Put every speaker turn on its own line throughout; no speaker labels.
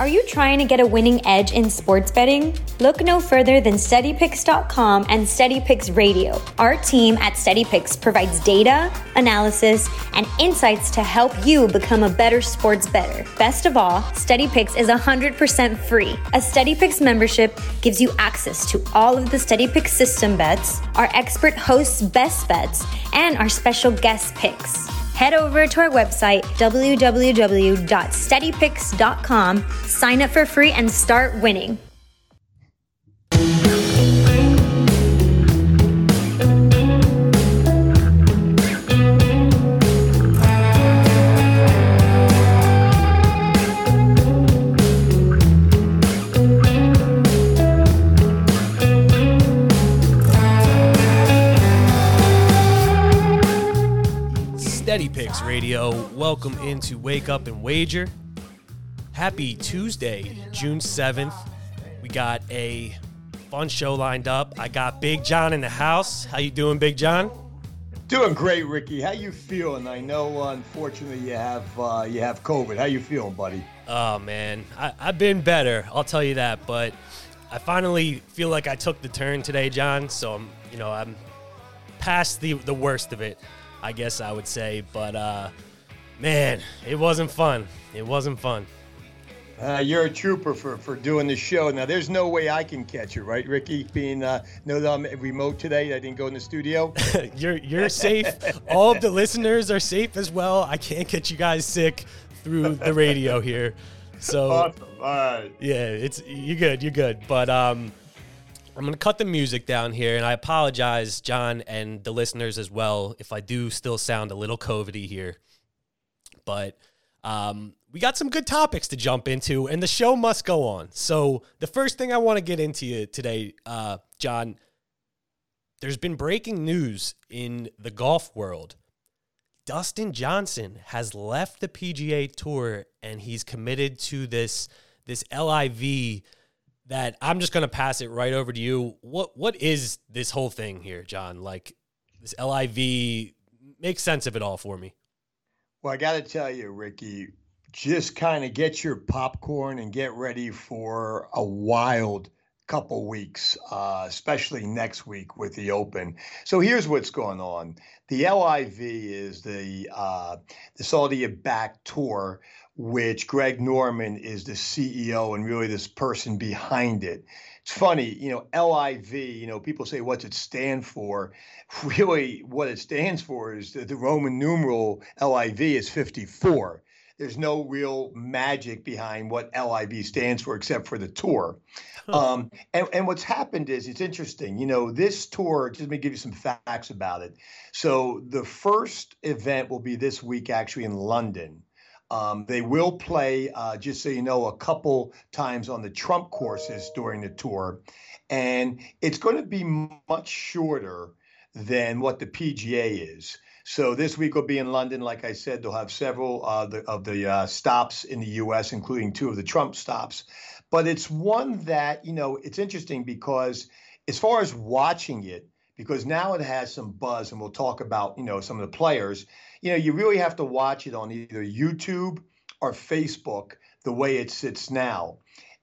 Are you trying to get a winning edge in sports betting? Look no further than SteadyPicks.com and SteadyPicks Radio. Our team at SteadyPicks provides data, analysis, and insights to help you become a better sports bettor. Best of all, SteadyPicks is 100% free. A SteadyPicks membership gives you access to all of the SteadyPicks system bets, our expert hosts' best bets, and our special guest picks head over to our website, www.steadypicks.com, sign up for free, and start winning.
Picks Radio. Welcome into Wake Up and Wager. Happy Tuesday, June 7th. We got a fun show lined up. I got Big John in the house. How you doing, Big John?
Doing great, Ricky. How you feeling? I know, uh, unfortunately, you have uh, you have COVID. How you feeling, buddy?
Oh man, I, I've been better. I'll tell you that. But I finally feel like I took the turn today, John. So I'm, you know, I'm past the the worst of it. I guess I would say. But uh, man, it wasn't fun. It wasn't fun.
Uh, you're a trooper for, for doing the show. Now, there's no way I can catch you, right, Ricky? Being uh, know that I'm remote today, I didn't go in the studio.
you're you're safe. All of the listeners are safe as well. I can't get you guys sick through the radio here. So,
awesome. all right.
Yeah, it's you're good. You're good. But um, I'm going to cut the music down here, and I apologize, John, and the listeners as well, if I do still sound a little COVIDy here. But um, we got some good topics to jump into, and the show must go on. So, the first thing I want to get into today, uh, John, there's been breaking news in the golf world. Dustin Johnson has left the PGA Tour, and he's committed to this this LIV that I'm just to pass it right over to you. What what is this whole thing here, John? Like this LIV make sense of it all for me.
Well, I got to tell you, Ricky, just kind of get your popcorn and get ready for a wild couple weeks, uh, especially next week with the Open. So here's what's going on: the LIV is the uh, the Saudi-backed tour which Greg Norman is the CEO and really this person behind it. It's funny, you know, LIV, you know, people say, what's it stand for? Really, what it stands for is that the Roman numeral LIV is 54. There's no real magic behind what LIV stands for except for the tour. Um, and, and what's happened is it's interesting. You know, this tour, just let me give you some facts about it. So the first event will be this week, actually, in London. Um, they will play, uh, just so you know, a couple times on the Trump courses during the tour. And it's going to be much shorter than what the PGA is. So this week will be in London. Like I said, they'll have several uh, the, of the uh, stops in the U.S., including two of the Trump stops. But it's one that, you know, it's interesting because as far as watching it, because now it has some buzz, and we'll talk about, you know, some of the players you know, you really have to watch it on either YouTube or Facebook the way it sits now.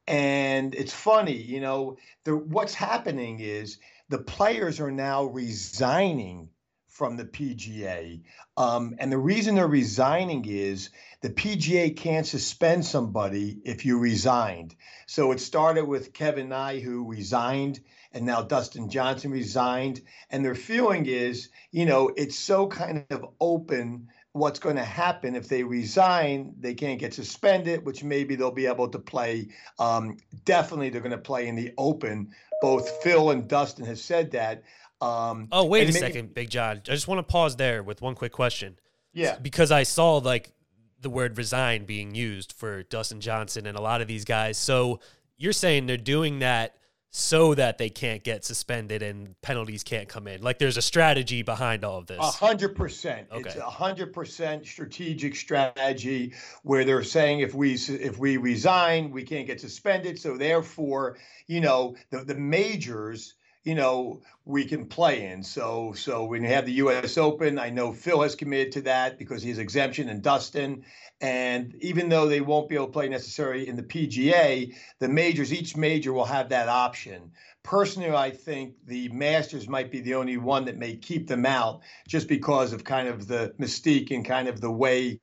And it's funny, you know, the, what's happening is the players are now resigning from the PGA. Um, and the reason they're resigning is the PGA can't suspend somebody if you resigned. So it started with Kevin Na, who resigned and now Dustin Johnson resigned. And their feeling is, you know, it's so kind of open what's going to happen if they resign. They can't get suspended, which maybe they'll be able to play. Um, definitely, they're going to play in the open. Both Phil and Dustin have said that. Um,
oh, wait a maybe, second, Big John. I just want to pause there with one quick question.
Yeah.
Because I saw like the word resign being used for Dustin Johnson and a lot of these guys. So you're saying they're doing that so that they can't get suspended and penalties can't come in. Like there's a strategy behind all of this.
A hundred percent. It's a hundred percent strategic strategy where they're saying if we if we resign, we can't get suspended. So therefore, you know, the the majors you know, we can play in. So, so when you have the U.S. Open, I know Phil has committed to that because he has exemption and Dustin. And even though they won't be able to play necessarily in the PGA, the majors, each major will have that option. Personally, I think the Masters might be the only one that may keep them out just because of kind of the mystique and kind of the way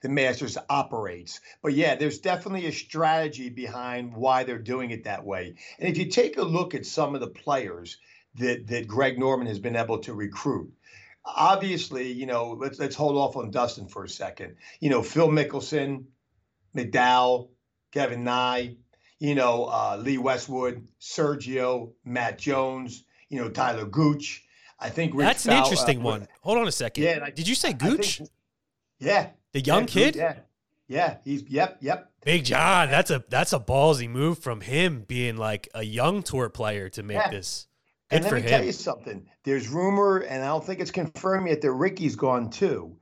the Masters operates. But yeah, there's definitely a strategy behind why they're doing it that way. And if you take a look at some of the players that that Greg Norman has been able to recruit, obviously, you know, let's let's hold off on Dustin for a second. You know, Phil Mickelson, McDowell, Kevin Na, you know, uh, Lee Westwood, Sergio, Matt Jones, you know, Tyler Gooch. I think
Rich that's an interesting uh, one. Hold on a second. Yeah, I, did you say Gooch?
Think, yeah,
the young
yeah,
kid.
Yeah, yeah, he's yep, yep.
Big John, that's a that's a ballsy move from him, being like a young tour player to make yeah. this. Good
and let me
him.
tell you something. There's rumor, and I don't think it's confirmed yet that Ricky's gone too.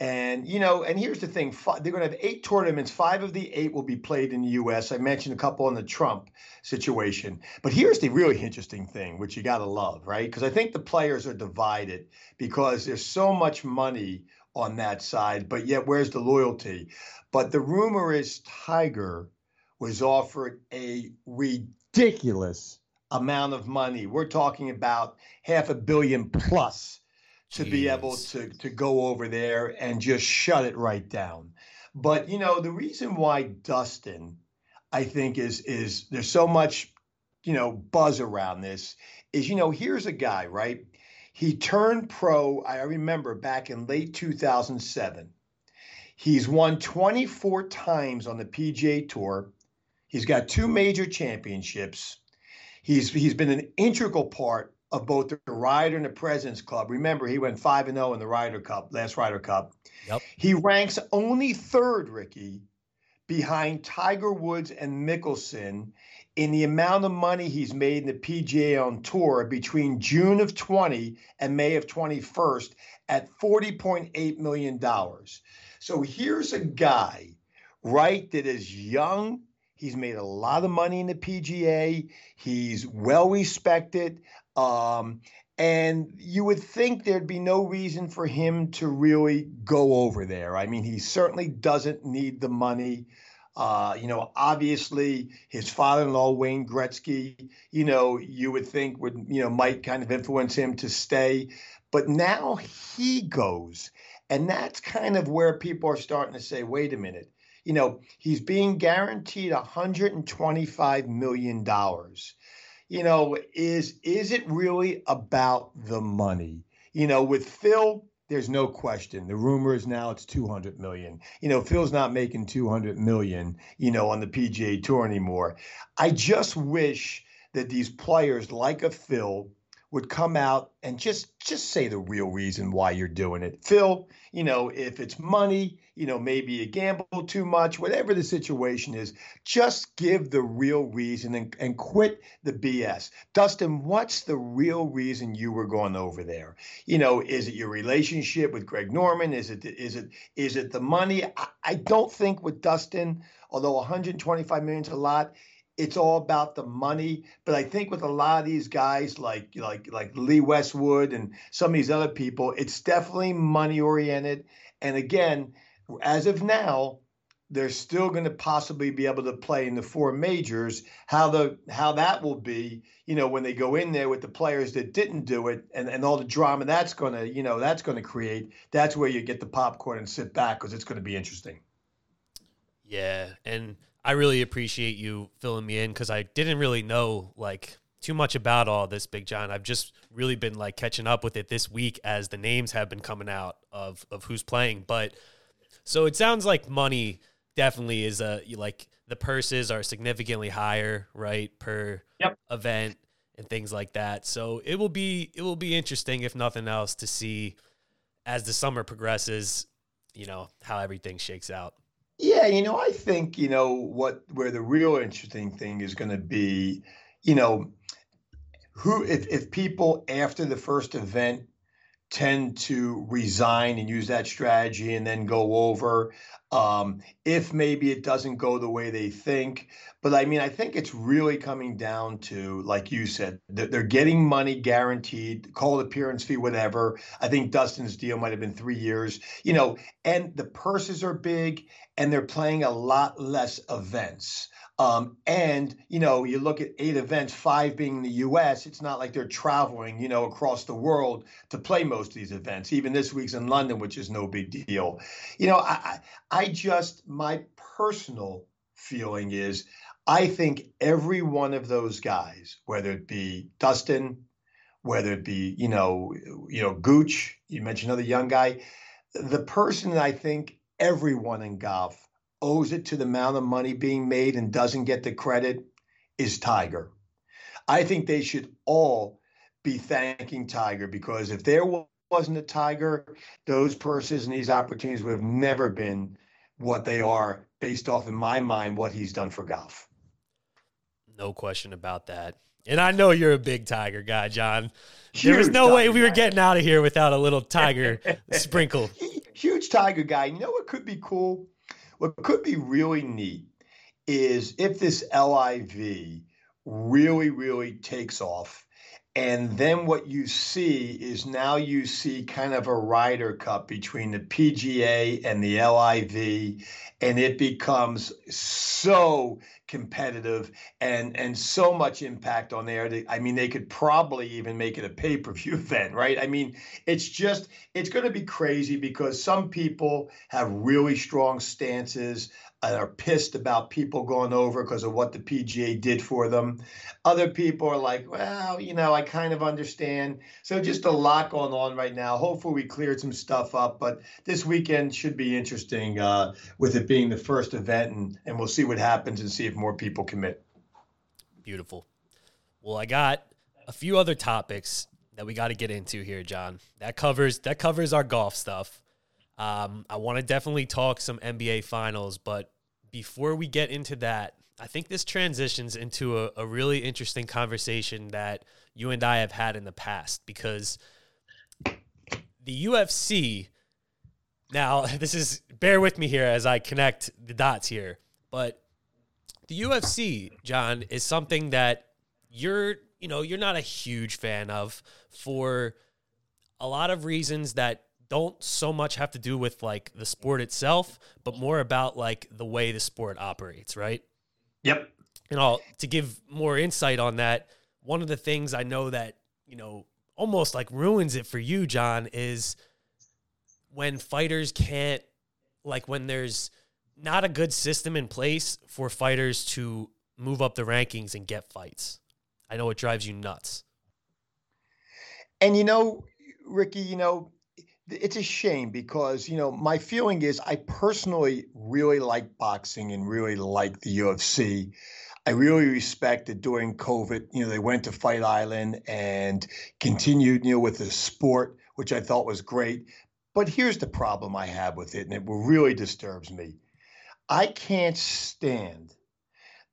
And you know, and here's the thing: they're going to have eight tournaments. Five of the eight will be played in the U.S. I mentioned a couple on the Trump situation, but here's the really interesting thing, which you got to love, right? Because I think the players are divided because there's so much money on that side, but yet where's the loyalty? But the rumor is Tiger was offered a ridiculous amount of money. We're talking about half a billion plus to Jeez. be able to to go over there and just shut it right down. But you know, the reason why Dustin, I think, is is there's so much, you know, buzz around this is, you know, here's a guy, right? He turned pro, I remember back in late 2007. He's won 24 times on the PGA Tour. He's got two major championships. He's he's been an integral part of both the Ryder and the President's Club. Remember, he went 5 and 0 in the Ryder Cup, last Ryder Cup.
Yep.
He ranks only third, Ricky, behind Tiger Woods and Mickelson in the amount of money he's made in the PGA on tour between June of 20 and May of 21st at $40.8 million. So here's a guy, right, that is young, He's made a lot of money in the PGA. He's well respected. Um, and you would think there'd be no reason for him to really go over there. I mean, he certainly doesn't need the money. Uh, you know, obviously his father-in-law Wayne Gretzky, you know, you would think would, you know, might kind of influence him to stay. But now he goes. And that's kind of where people are starting to say, wait a minute you know, he's being guaranteed 125 million dollars. You know, is is it really about the money? You know, with Phil, there's no question. The rumor is now it's 200 million. You know, Phil's not making 200 million, you know, on the PGA Tour anymore. I just wish that these players like a Phil would come out and just just say the real reason why you're doing it. Phil, you know, if it's money, you know, maybe you gamble too much, whatever the situation is, just give the real reason and, and quit the BS. Dustin, what's the real reason you were going over there? You know, is it your relationship with Greg Norman? Is it is it is it the money? I, I don't think with Dustin, although 125 million is a lot, it's all about the money. But I think with a lot of these guys, like like like Lee Westwood and some of these other people, it's definitely money oriented. And again, as of now, they're still going to possibly be able to play in the four majors. How the how that will be, you know, when they go in there with the players that didn't do it, and, and all the drama that's going to, you know, that's going to create. That's where you get the popcorn and sit back because it's going to be interesting.
Yeah, and I really appreciate you filling me in because I didn't really know like too much about all this, Big John. I've just really been like catching up with it this week as the names have been coming out of of who's playing, but so it sounds like money definitely is a like the purses are significantly higher, right, per
yep.
event and things like that. So it will be it will be interesting if nothing else to see as the summer progresses, you know, how everything shakes out.
Yeah, you know, I think, you know, what where the real interesting thing is going to be, you know, who if if people after the first event tend to resign and use that strategy and then go over. um, if maybe it doesn't go the way they think. But I mean, I think it's really coming down to, like you said, they're getting money guaranteed, call it appearance fee, whatever. I think Dustin's deal might have been three years, you know, and the purses are big and they're playing a lot less events. Um, and you know, you look at eight events, five being in the U.S. It's not like they're traveling, you know, across the world to play most of these events. Even this week's in London, which is no big deal. You know, I, I just my personal feeling is, I think every one of those guys, whether it be Dustin, whether it be you know, you know, Gooch, you mentioned another young guy, the person that I think everyone in golf owes it to the amount of money being made and doesn't get the credit is Tiger. I think they should all be thanking Tiger because if there wasn't a Tiger, those purses and these opportunities would have never been what they are based off, in my mind, what he's done for golf.
No question about that. And I know you're a big Tiger guy, John. Huge there was no way we were getting out of here without a little Tiger sprinkle.
Huge Tiger guy. You know what could be cool? What could be really neat is if this LIV really, really takes off. And then what you see is now you see kind of a Ryder Cup between the PGA and the LIV, and it becomes so competitive and and so much impact on there. I mean, they could probably even make it a pay per view event, right? I mean, it's just it's going to be crazy because some people have really strong stances and are pissed about people going over because of what the PGA did for them. Other people are like, well, you know, I kind of understand. So just a lot going on right now. Hopefully we cleared some stuff up, but this weekend should be interesting uh, with it being the first event, and, and we'll see what happens and see if more people commit.
Beautiful. Well, I got a few other topics that we got to get into here, John. That covers that covers our golf stuff. Um, I want to definitely talk some NBA finals, but before we get into that, I think this transitions into a, a really interesting conversation that you and I have had in the past because the UFC. Now, this is bear with me here as I connect the dots here, but the UFC, John, is something that you're, you know, you're not a huge fan of for a lot of reasons that don't so much have to do with like the sport itself, but more about like the way the sport operates, right?
Yep.
And all to give more insight on that, one of the things I know that, you know, almost like ruins it for you, John, is when fighters can't like when there's not a good system in place for fighters to move up the rankings and get fights. I know it drives you nuts.
And you know, Ricky, you know, it's a shame because you know my feeling is I personally really like boxing and really like the UFC. I really respect that during COVID, you know, they went to Fight Island and continued, you know, with the sport, which I thought was great. But here's the problem I have with it, and it really disturbs me. I can't stand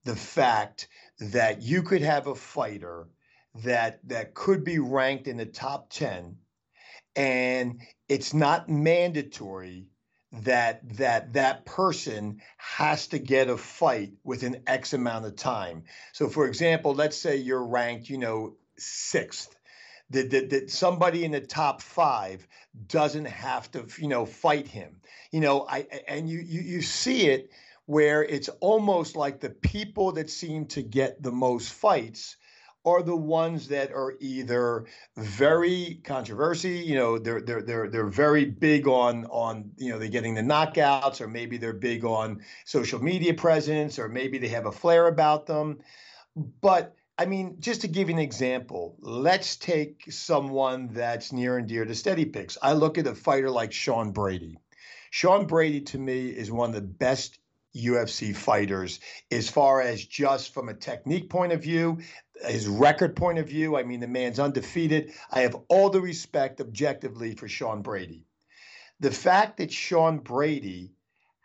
the fact that you could have a fighter that that could be ranked in the top 10 and it's not mandatory that that that person has to get a fight within x amount of time. So for example let's say you're ranked you know sixth that, that, that somebody in the top five doesn't have to you know fight him you know i and you you, you see it where it's almost like the people that seem to get the most fights are the ones that are either very controversy, you know, they're they're they're they're very big on on you know they're getting the knockouts, or maybe they're big on social media presence, or maybe they have a flair about them. But I mean, just to give you an example, let's take someone that's near and dear to Steady Picks. I look at a fighter like Sean Brady. Sean Brady to me is one of the best UFC fighters as far as just from a technique point of view, his record point of view. I mean, the man's undefeated. I have all the respect objectively for Sean Brady. The fact that Sean Brady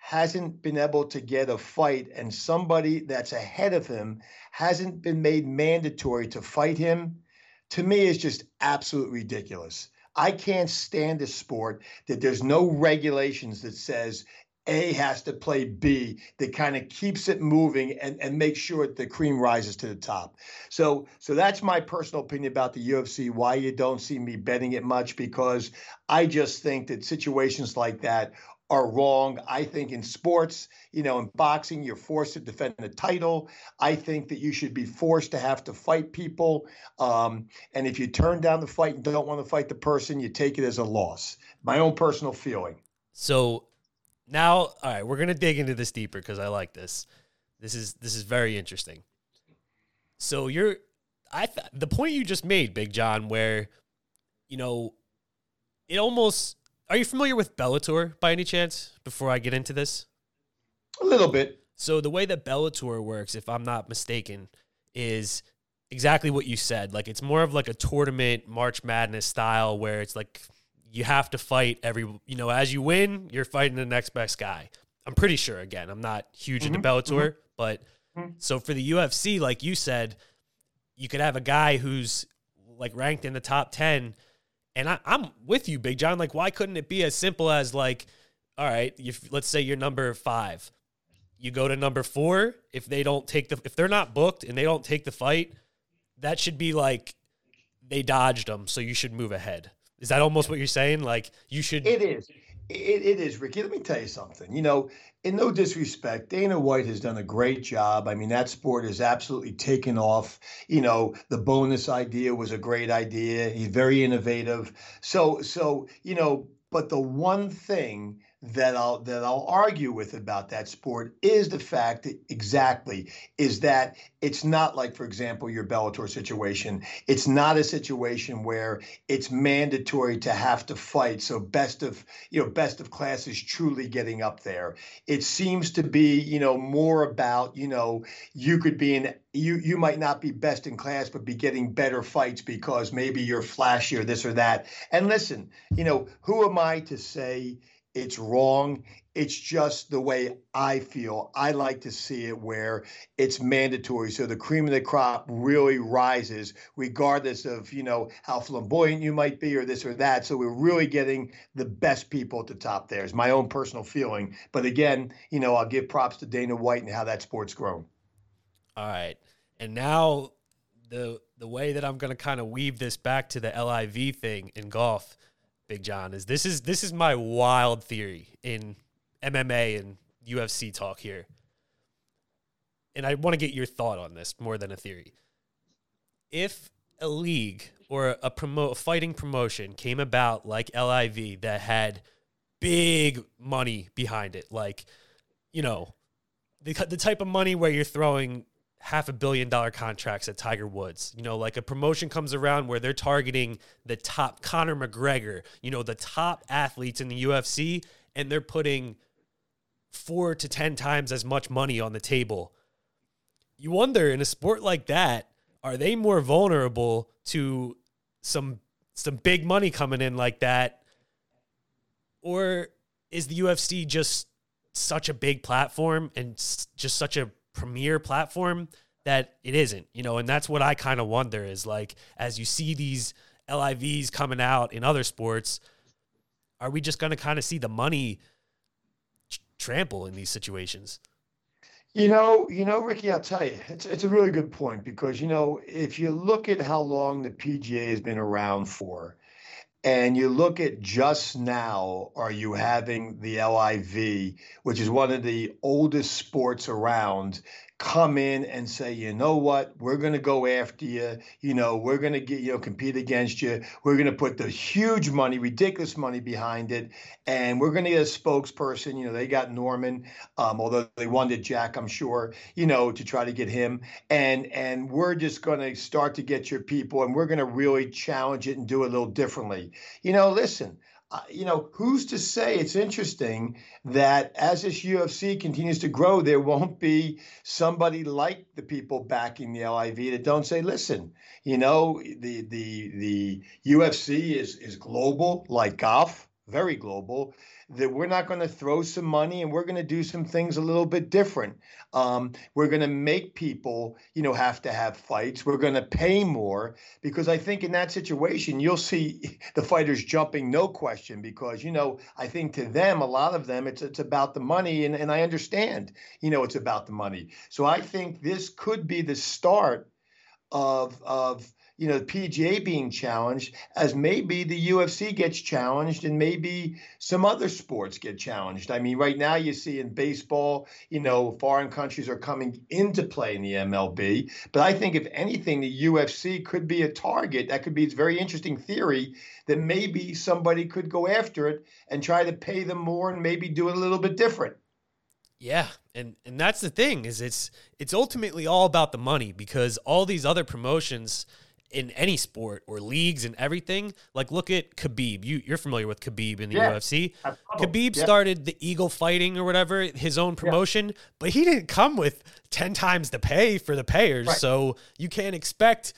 hasn't been able to get a fight and somebody that's ahead of him hasn't been made mandatory to fight him, to me is just absolutely ridiculous. I can't stand a sport that there's no regulations that says A has to play B that kind of keeps it moving and, and makes sure the cream rises to the top. So so that's my personal opinion about the UFC. Why you don't see me betting it much because I just think that situations like that are wrong. I think in sports, you know, in boxing, you're forced to defend the title. I think that you should be forced to have to fight people. Um, and if you turn down the fight and don't want to fight the person, you take it as a loss. My own personal feeling.
So now, all right, we're gonna dig into this deeper because I like this. This is this is very interesting. So you're, I th- the point you just made, Big John, where, you know, it almost are you familiar with Bellator by any chance? Before I get into this,
a little bit.
So the way that Bellator works, if I'm not mistaken, is exactly what you said. Like it's more of like a tournament March Madness style where it's like you have to fight every you know as you win, you're fighting the next best guy. I'm pretty sure. Again, I'm not huge mm-hmm. into Bellator, mm-hmm. but mm-hmm. so for the UFC, like you said, you could have a guy who's like ranked in the top ten and I, am with you, Big John. Like, why couldn't it be as simple as like, all right, if, let's say you're number five, you go to number four. If they don't take the, if they're not booked and they don't take the fight, that should be like they dodged them, so you should move ahead. Is that almost what you're saying? Like you should.
It is. It, it is, Ricky. Let me tell you something. You know, in no disrespect, Dana White has done a great job. I mean, that sport has absolutely taken off. You know, the bonus idea was a great idea. He's very innovative. So, so you know, but the one thing that I'll that I'll argue with about that sport is the fact that exactly is that it's not like, for example, your Bellator situation. It's not a situation where it's mandatory to have to fight. So best of you know best of class is truly getting up there. It seems to be you know more about you know you could be in you you might not be best in class, but be getting better fights because maybe you're flashier, this or that. And listen, you know, who am I to say? It's wrong. It's just the way I feel. I like to see it where it's mandatory. So the cream of the crop really rises, regardless of, you know, how flamboyant you might be or this or that. So we're really getting the best people at the top there, is my own personal feeling. But again, you know, I'll give props to Dana White and how that sport's grown.
All right. And now the the way that I'm gonna kind of weave this back to the LIV thing in golf Big John, is this is this is my wild theory in MMA and UFC talk here. And I want to get your thought on this more than a theory. If a league or a promote a fighting promotion came about like LIV that had big money behind it, like you know, the the type of money where you're throwing half a billion dollar contracts at Tiger Woods. You know, like a promotion comes around where they're targeting the top Conor McGregor, you know, the top athletes in the UFC, and they're putting four to 10 times as much money on the table. You wonder in a sport like that, are they more vulnerable to some some big money coming in like that? Or is the UFC just such a big platform and just such a premier platform that it isn't, you know, and that's what I kind of wonder is like as you see these LIVs coming out in other sports, are we just going to kind of see the money trample in these situations?
You know, you know, Ricky, I'll tell you, it's it's a really good point because you know, if you look at how long the PGA has been around for, and you look at just now, are you having the LIV, which is one of the oldest sports around, come in and say, you know what, we're going to go after you. You know, we're going to get, you know, compete against you. We're going to put the huge money, ridiculous money behind it. And we're going to get a spokesperson. You know, they got Norman, um, although they wanted Jack, I'm sure, you know, to try to get him. And, and we're just going to start to get your people and we're going to really challenge it and do it a little differently. You know, listen, uh, you know, who's to say it's interesting that as this UFC continues to grow, there won't be somebody like the people backing the LIV that don't say, listen, you know, the the the UFC is is global like golf, very global, that we're not going to throw some money and we're going to do some things a little bit different. Um, we're going to make people, you know, have to have fights. We're going to pay more because I think in that situation you'll see the fighters jumping, no question. Because you know, I think to them, a lot of them, it's it's about the money, and and I understand, you know, it's about the money. So I think this could be the start of of you know, the PGA being challenged as maybe the UFC gets challenged and maybe some other sports get challenged. I mean, right now you see in baseball, you know, foreign countries are coming into play in the MLB. But I think if anything, the UFC could be a target. That could be a very interesting theory that maybe somebody could go after it and try to pay them more and maybe do it a little bit different.
Yeah, and and that's the thing is it's it's ultimately all about the money because all these other promotions in any sport or leagues and everything. Like look at Khabib. You you're familiar with Khabib in the yeah, UFC. Khabib yeah. started the Eagle Fighting or whatever, his own promotion, yeah. but he didn't come with 10 times the pay for the payers. Right. So you can't expect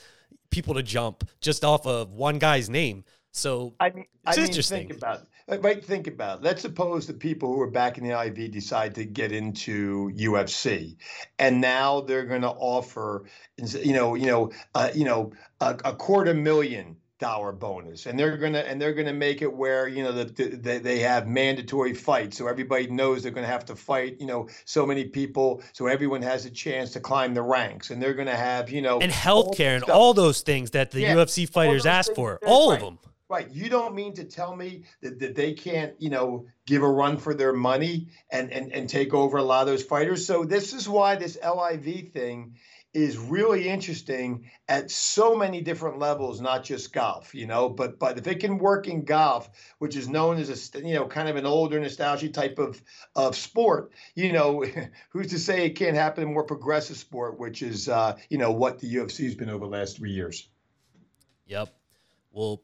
people to jump just off of one guy's name. So
I mean, it's I mean, interesting. Think about Right, think about it. Let's suppose the people who are back in the LIV decide to get into UFC, and now they're going to offer, you know, you know, uh, you know, a, a, quarter million dollar bonus, and they're gonna and they're gonna make it where you know that the, they have mandatory fights, so everybody knows they're going to have to fight, you know, so many people, so everyone has a chance to climb the ranks, and they're going to have, you know,
and healthcare and all those things that the yeah, UFC fighters ask for, all of them.
Right. You don't mean to tell me that, that they can't, you know, give a run for their money and, and, and take over a lot of those fighters. So this is why this LIV thing is really interesting at so many different levels, not just golf, you know, but but if it can work in golf, which is known as a you know kind of an older nostalgia type of of sport, you know, who's to say it can't happen in more progressive sport, which is uh, you know what the UFC has been over the last three years.
Yep. Well,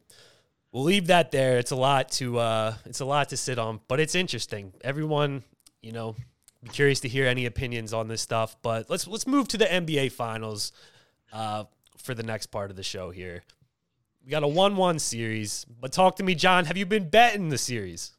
we'll leave that there. It's a lot to uh, it's a lot to sit on, but it's interesting. Everyone, you know, be curious to hear any opinions on this stuff. But let's let's move to the NBA Finals uh, for the next part of the show here. We got a one-one series, but talk to me, John. Have you been betting the series?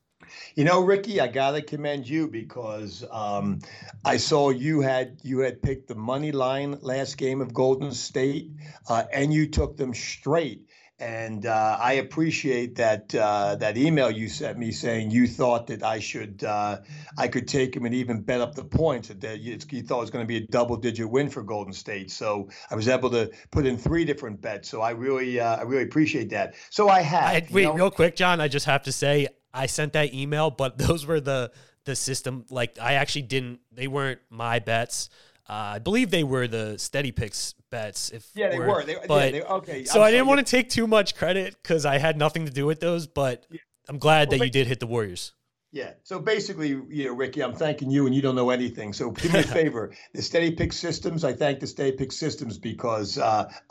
You know, Ricky, I gotta commend you because um, I saw you had you had picked the money line last game of Golden State, uh, and you took them straight and uh, I appreciate that uh, that email you sent me saying you thought that I should uh, I could take him and even bet up the points that you, you thought it was going to be a double digit win for Golden State. So I was able to put in three different bets. So I really uh, I really appreciate that. So I had
wait know, real quick, John. I just have to say I sent that email, but those were the the system. Like I actually didn't. They weren't my bets. Uh, I believe they were the steady picks bets. If
yeah, they were. They, but, yeah, they, okay.
So I'm I did not want to take too much credit because I had nothing to do with those. But yeah. I'm glad well, that you did hit the Warriors.
Yeah. So basically, you know, Ricky, I'm thanking you, and you don't know anything. So do me a favor. the Steady Pick Systems, I thank the Steady Pick Systems because uh,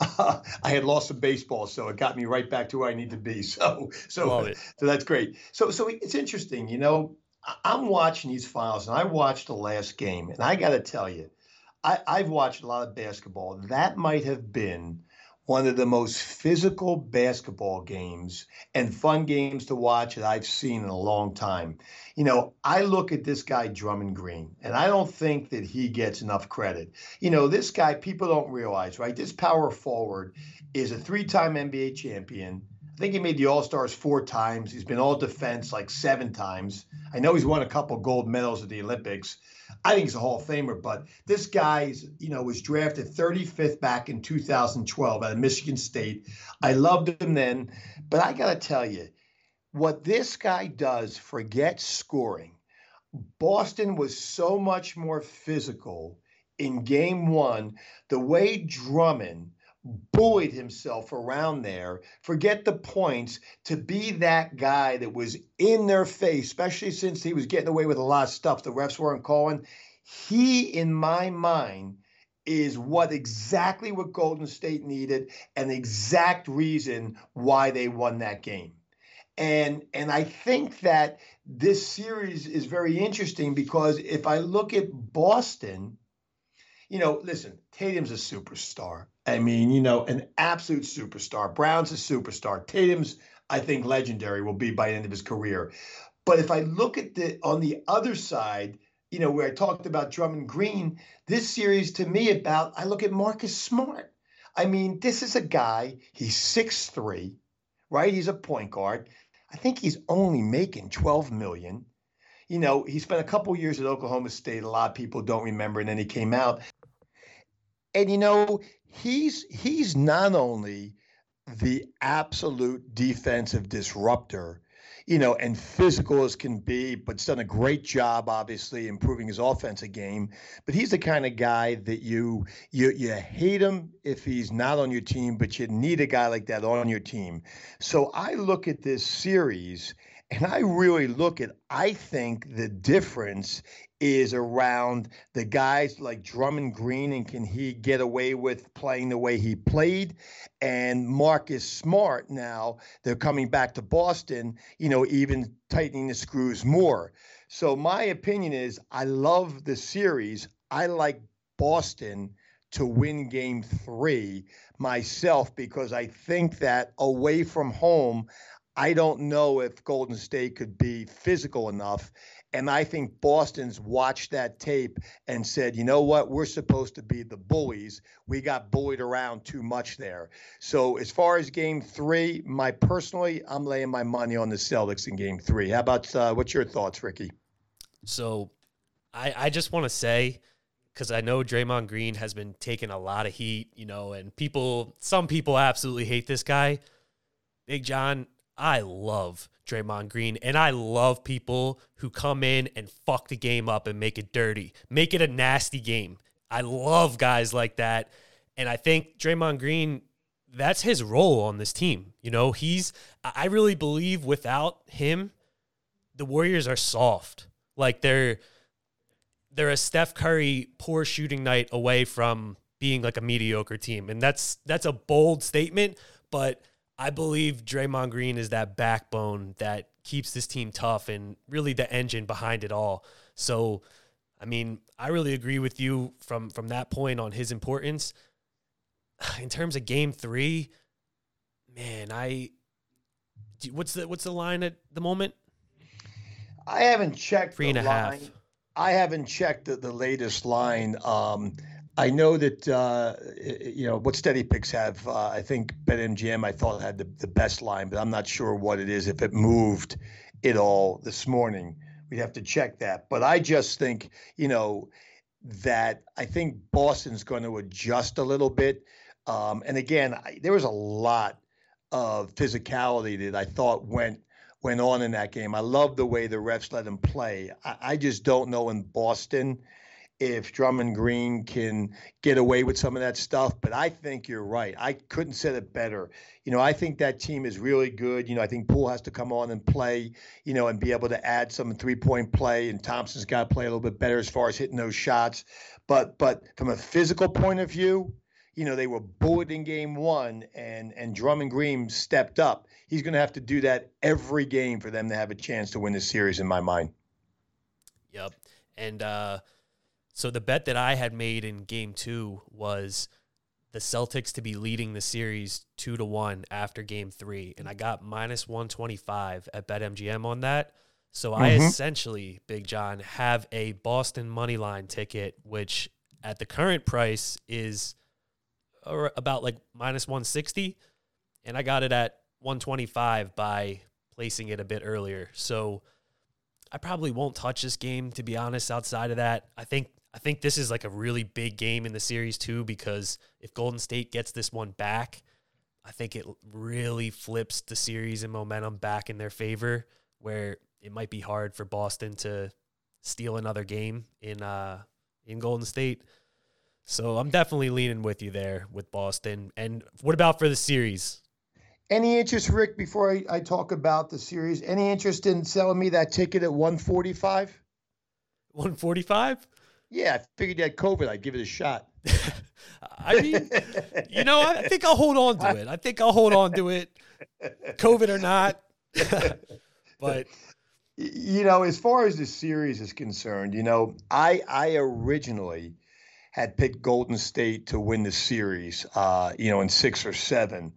I had lost some baseball, so it got me right back to where I need to be. So, so, so that's great. So, so it's interesting. You know, I'm watching these files, and I watched the last game, and I got to tell you, I, I've watched a lot of basketball. That might have been one of the most physical basketball games and fun games to watch that I've seen in a long time. You know, I look at this guy, Draymond Green, and I don't think that he gets enough credit. You know, this guy, people don't realize, right? This power forward is a three time NBA champion. Think he made the All Stars four times. He's been all defense like seven times. I know he's won a couple gold medals at the Olympics. I think he's a Hall of Famer, but this guy's, you know, was drafted 35th back in 2012 out of Michigan State. I loved him then, but I got to tell you, what this guy does, forget scoring. Boston was so much more physical in game one. The way Draymond bullied himself around there, forget the points, to be that guy that was in their face, especially since he was getting away with a lot of stuff the refs weren't calling. He, in my mind, is what exactly what Golden State needed and the exact reason why they won that game. And and I think that this series is very interesting because if I look at Boston, you know, listen, Tatum's a superstar. I mean, you know, an absolute superstar. Brown's a superstar. Tatum's I think legendary will be by the end of his career. But if I look at the on the other side, you know, where I talked about Draymond Green, this series to me about I look at Marcus Smart. I mean, this is a guy, he's six three, right? He's a point guard. I think he's only making 12 million. You know, he spent a couple years at Oklahoma State. A lot of people don't remember, and then he came out. And you know, he's he's not only the absolute defensive disruptor, you know, and physical as can be, but he's done a great job, obviously, improving his offensive game. But he's the kind of guy that you you you hate him if he's not on your team, but you need a guy like that on your team. So I look at this series and I really look at, I think the difference is around the guys like Draymond Green and can he get away with playing the way he played? And Marcus Smart now, they're coming back to Boston, you know, even tightening the screws more. So my opinion is I love the series. I like Boston to win game three myself because I think that away from home, I don't know if Golden State could be physical enough. And I think Boston's watched that tape and said, you know what? We're supposed to be the bullies. We got bullied around too much there. So, as far as game three, my personally, I'm laying my money on the Celtics in game three. How about uh, what's your thoughts, Ricky?
So, I, I just want to say, because I know Draymond Green has been taking a lot of heat, you know, and people, some people absolutely hate this guy. Big John, I love Draymond Green, and I love people who come in and fuck the game up and make it dirty, make it a nasty game. I love guys like that. And I think Draymond Green, that's his role on this team. You know, he's, I really believe without him, the Warriors are soft. Like they're, they're a Steph Curry poor shooting night away from being like a mediocre team. And that's, that's a bold statement, but I believe Draymond Green is that backbone that keeps this team tough and really the engine behind it all. So, I mean, I really agree with you from from that point on his importance. In terms of Game Three, man, I what's the what's the line at the moment?
I haven't checked
three and a half.
I haven't checked the, the latest line. Um, I know that uh, you know what Steady Picks have. Uh, I think BetMGM I thought had the, the best line, but I'm not sure what it is. If it moved it all this morning, we'd have to check that. But I just think you know that I think Boston's going to adjust a little bit. Um, and again, I, there was a lot of physicality that I thought went went on in that game. I love the way the refs let him play. I, I just don't know in Boston if Draymond Green can get away with some of that stuff. But I think you're right. I couldn't said it better. You know, I think that team is really good. You know, I think Poole has to come on and play, you know, and be able to add some three point play. And Thompson's got to play a little bit better as far as hitting those shots. But but from a physical point of view, you know, they were bullied in game one and and Draymond Green stepped up. He's gonna have to do that every game for them to have a chance to win this series in my mind.
Yep. And uh so the bet that I had made in game two was the Celtics to be leading the series two to one after game three. And I got minus 125 at BetMGM on that. So mm-hmm. I essentially, Big John, have a Boston money line ticket, which at the current price is about like minus 160. And I got it at 125 by placing it a bit earlier. So I probably won't touch this game, to be honest, outside of that. I think I think this is like a really big game in the series too because if Golden State gets this one back, I think it really flips the series and momentum back in their favor where it might be hard for Boston to steal another game in uh in Golden State. So I'm definitely leaning with you there with Boston. And what about for the series?
Any interest, Rick, before I, I talk about the series? Any interest in selling me that ticket at 145?
145?
Yeah, I figured you had COVID. I'd give it a shot.
I mean, you know, I think I'll hold on to it. I think I'll hold on to it, COVID or not. but
you know, as far as the series is concerned, you know, I I originally had picked Golden State to win the series, uh, you know, in six or seven.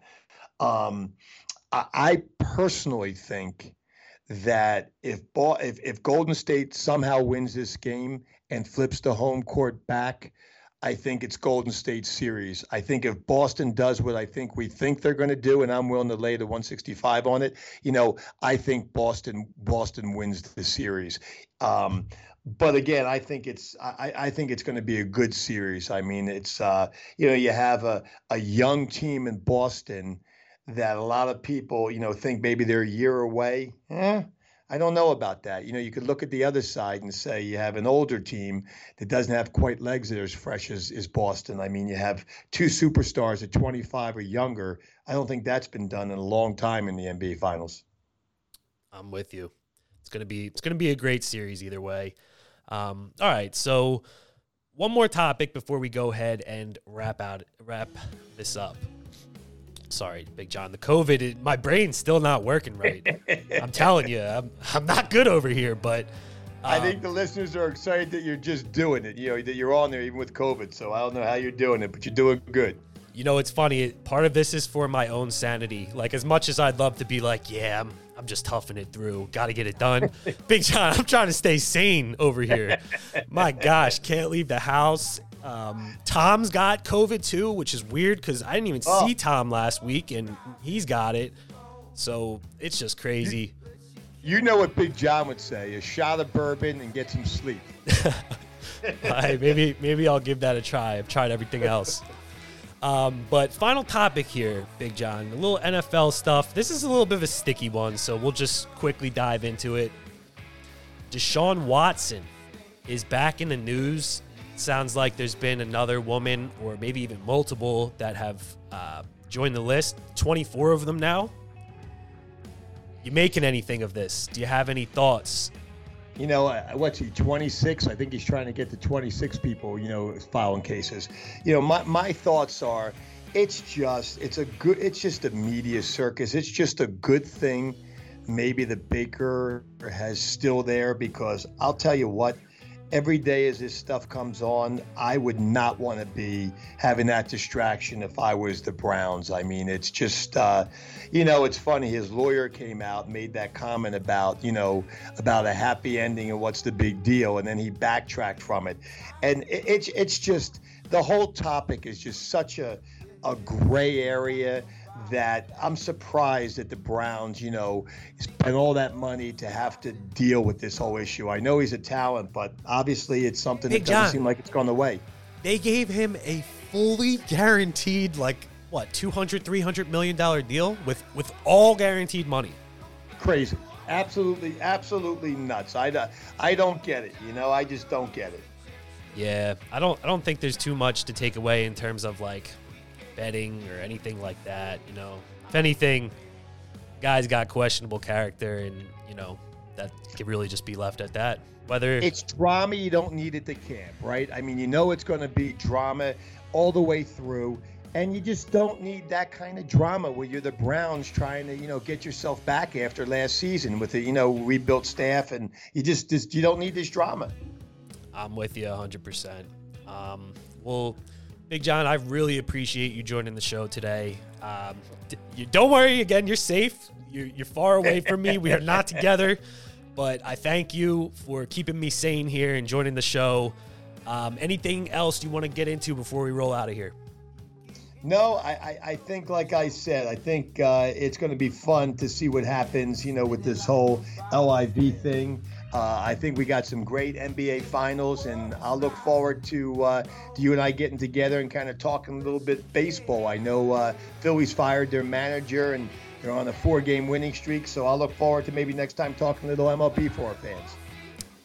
Um, I, I personally think that if, if if Golden State somehow wins this game and flips the home court back, I think it's Golden State series. I think if Boston does what I think we think they're going to do, and I'm willing to lay the 165 on it, you know, I think Boston Boston wins the series. Um, but again, I think it's I, I think it's going to be a good series. I mean, it's uh, you know you have a a young team in Boston that a lot of people, you know, think maybe they're a year away. Eh, I don't know about that. You know, you could look at the other side and say you have an older team that doesn't have quite legs that are as fresh as, as Boston. I mean, you have two superstars at 25 or younger. I don't think that's been done in a long time in the NBA Finals.
I'm with you. It's gonna be it's gonna be a great series either way. Um, all right, so one more topic before we go ahead and wrap out wrap this up sorry, Big John. The COVID, my brain's still not working right. I'm telling you, I'm, I'm not good over here, but.
Um, I think um, the listeners are excited that you're just doing it. You know that you're on there even with COVID. So I don't know how you're doing it, but you're doing good.
You know, it's funny. Part of this is for my own sanity. Like as much as I'd love to be like, yeah, I'm, I'm just toughing it through. Got to get it done. Big John, I'm trying to stay sane over here. My gosh, can't leave the house. Um, Tom's got COVID too, which is weird because I didn't even oh. see Tom last week, and he's got it. So it's just crazy.
You, you know what Big John would say: a shot of bourbon and get some sleep.
right, maybe maybe I'll give that a try. I've tried everything else. Um, but final topic here, Big John, a little NFL stuff. This is a little bit of a sticky one, so we'll just quickly dive into it. Deshaun Watson is back in the news sounds like there's been another woman or maybe even multiple that have uh, joined the list. 24 of them now. You making anything of this? Do you have any thoughts?
You know what's he 26 i think he's trying to get to 26 people you know filing cases. You know my, my thoughts are it's just it's a good it's just a media circus. It's just a good thing maybe the baker has still there because i'll tell you what every day as this stuff comes on, I would not want to be having that distraction if I was the Browns. I mean, it's just, uh, you know, it's funny. His lawyer came out, made that comment about, you know, about a happy ending and what's the big deal, and then he backtracked from it, and it, it's it's just the whole topic is just such a a gray area that I'm surprised that the Browns, you know, spent all that money to have to deal with this whole issue. I know he's a talent, but obviously it's something hey, that doesn't John, seem like it's gone away.
They gave him a fully guaranteed, like, what, 200, 300 million dollar deal with, with all guaranteed money.
Crazy. Absolutely, absolutely nuts. I, I don't get it. You know, I just don't get it.
Yeah, I don't. I don't think there's too much to take away in terms of like betting or anything like that. You know, if anything, guy's got questionable character, and you know that could really just be left at that. Whether
it's drama, you don't need it to camp, right? I mean, you know it's going to be drama all the way through. And you just don't need that kind of drama where you're the Browns trying to, you know, get yourself back after last season with a, you know, rebuilt staff, and you just, just you don't need this drama.
I'm with you 100%. Um, well, Big John, I really appreciate you joining the show today. Um, d- you, don't worry, again, you're safe. You're, you're far away from me. We are not together, but I thank you for keeping me sane here and joining the show. Um, anything else you want to get into before we roll out of here?
No, I, I, I think, like I said, I think uh, it's going to be fun to see what happens, you know, with this whole LIV thing. Uh, I think we got some great NBA finals, and I'll look forward to uh, to you and I getting together and kind of talking a little bit baseball. I know uh, Phillies fired their manager, and they're on a four-game winning streak, so I'll look forward to maybe next time talking a little MLB for our fans.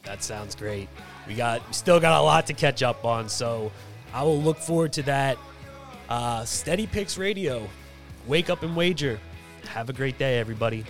That sounds great. We got still got a lot to catch up on, so I will look forward to that. Uh, Steady Picks Radio. Wake up and wager. Have a great day, everybody.